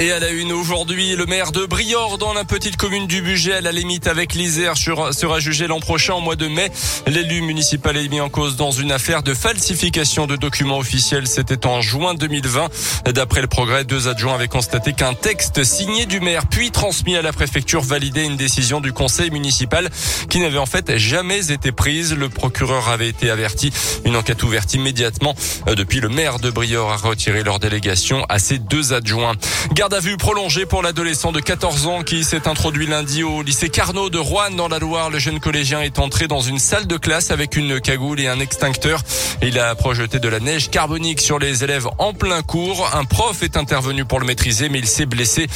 Et à la une aujourd'hui, le maire de Briord dans la petite commune du Budget à la limite avec l'Isère sera jugé l'an prochain au mois de mai. L'élu municipal est mis en cause dans une affaire de falsification de documents officiels. C'était en juin 2020. D'après le progrès, deux adjoints avaient constaté qu'un texte signé du maire puis transmis à la préfecture validait une décision du conseil municipal qui n'avait en fait jamais été prise. Le procureur avait été averti. Une enquête ouverte immédiatement. Depuis, le maire de Briord a retiré leur délégation à ses deux adjoints. À vue prolongée pour l'adolescent de 14 ans qui s'est introduit lundi au lycée Carnot de Rouen dans la Loire. Le jeune collégien est entré dans une salle de classe avec une cagoule et un extincteur. Il a projeté de la neige carbonique sur les élèves en plein cours. Un prof est intervenu pour le maîtriser, mais il s'est blessé.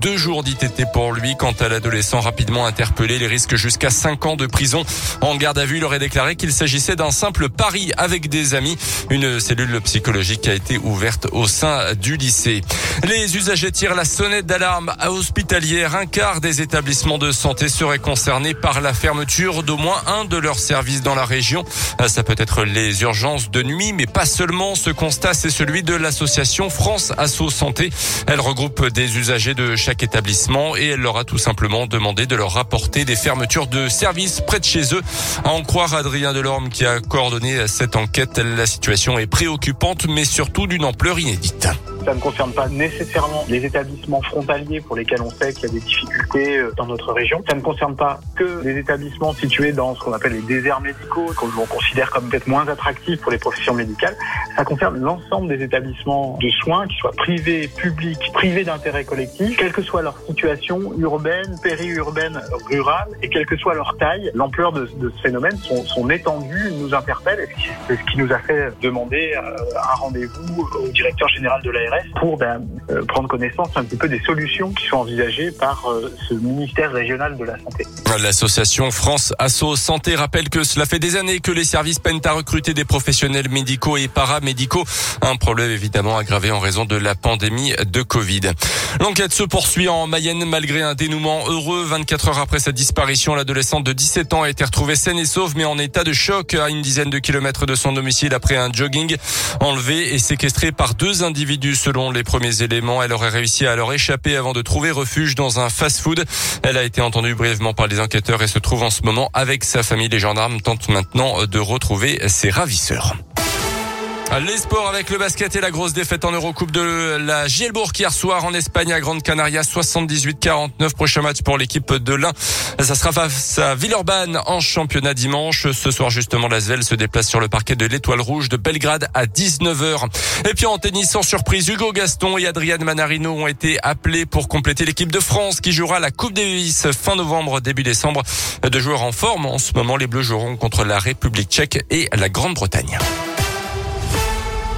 Deux jours d'ITT pour lui. Quant à l'adolescent rapidement interpellé, les risques jusqu'à 5 ans de prison. En garde à vue, il aurait déclaré qu'il s'agissait d'un simple pari avec des amis. Une cellule psychologique a été ouverte au sein du lycée. Les usagers tire la sonnette d'alarme hospitalière. Un quart des établissements de santé seraient concernés par la fermeture d'au moins un de leurs services dans la région. Euh, ça peut être les urgences de nuit, mais pas seulement. Ce constat, c'est celui de l'association France Asso Santé. Elle regroupe des usagers de chaque établissement et elle leur a tout simplement demandé de leur rapporter des fermetures de services près de chez eux. À en croire Adrien Delorme qui a coordonné cette enquête, la situation est préoccupante, mais surtout d'une ampleur inédite. Ça ne concerne pas nécessairement les établissements frontaliers pour lesquels on sait qu'il y a des difficultés euh, dans notre région. Ça ne concerne pas que les établissements situés dans ce qu'on appelle les déserts médicaux, qu'on considère comme peut-être moins attractifs pour les professions médicales. Ça concerne l'ensemble des établissements de soins, qu'ils soient privés, publics, privés d'intérêt collectif, quelle que soit leur situation urbaine, périurbaine, rurale, et quelle que soit leur taille, l'ampleur de, ce phénomène, son, son étendue nous interpelle. Et c'est ce qui nous a fait demander euh, un rendez-vous au directeur général de l'ARS pour ben, euh, prendre connaissance un petit peu des solutions qui sont envisagées par euh, ce ministère régional de la Santé. L'association France Asso Santé rappelle que cela fait des années que les services peinent à recruter des professionnels médicaux et paramédicaux. Un problème évidemment aggravé en raison de la pandémie de Covid. L'enquête se poursuit en Mayenne malgré un dénouement heureux. 24 heures après sa disparition, l'adolescente de 17 ans a été retrouvée saine et sauve mais en état de choc à une dizaine de kilomètres de son domicile après un jogging enlevé et séquestré par deux individus selon les premiers Elle aurait réussi à leur échapper avant de trouver refuge dans un fast-food. Elle a été entendue brièvement par les enquêteurs et se trouve en ce moment avec sa famille. Les gendarmes tentent maintenant de retrouver ses ravisseurs. Les sports avec le basket et la grosse défaite en Eurocoupe de la Gielbourg hier soir en Espagne à Grande Canaria 78-49 prochain match pour l'équipe de l'Ain. Ça sera face à Villeurbanne en championnat dimanche. Ce soir justement l'Asvel se déplace sur le parquet de l'Étoile Rouge de Belgrade à 19h. Et puis en tennis sans surprise, Hugo Gaston et Adrian Manarino ont été appelés pour compléter l'équipe de France qui jouera la Coupe Davis fin novembre début décembre. Deux joueurs en forme en ce moment les Bleus joueront contre la République tchèque et la Grande-Bretagne.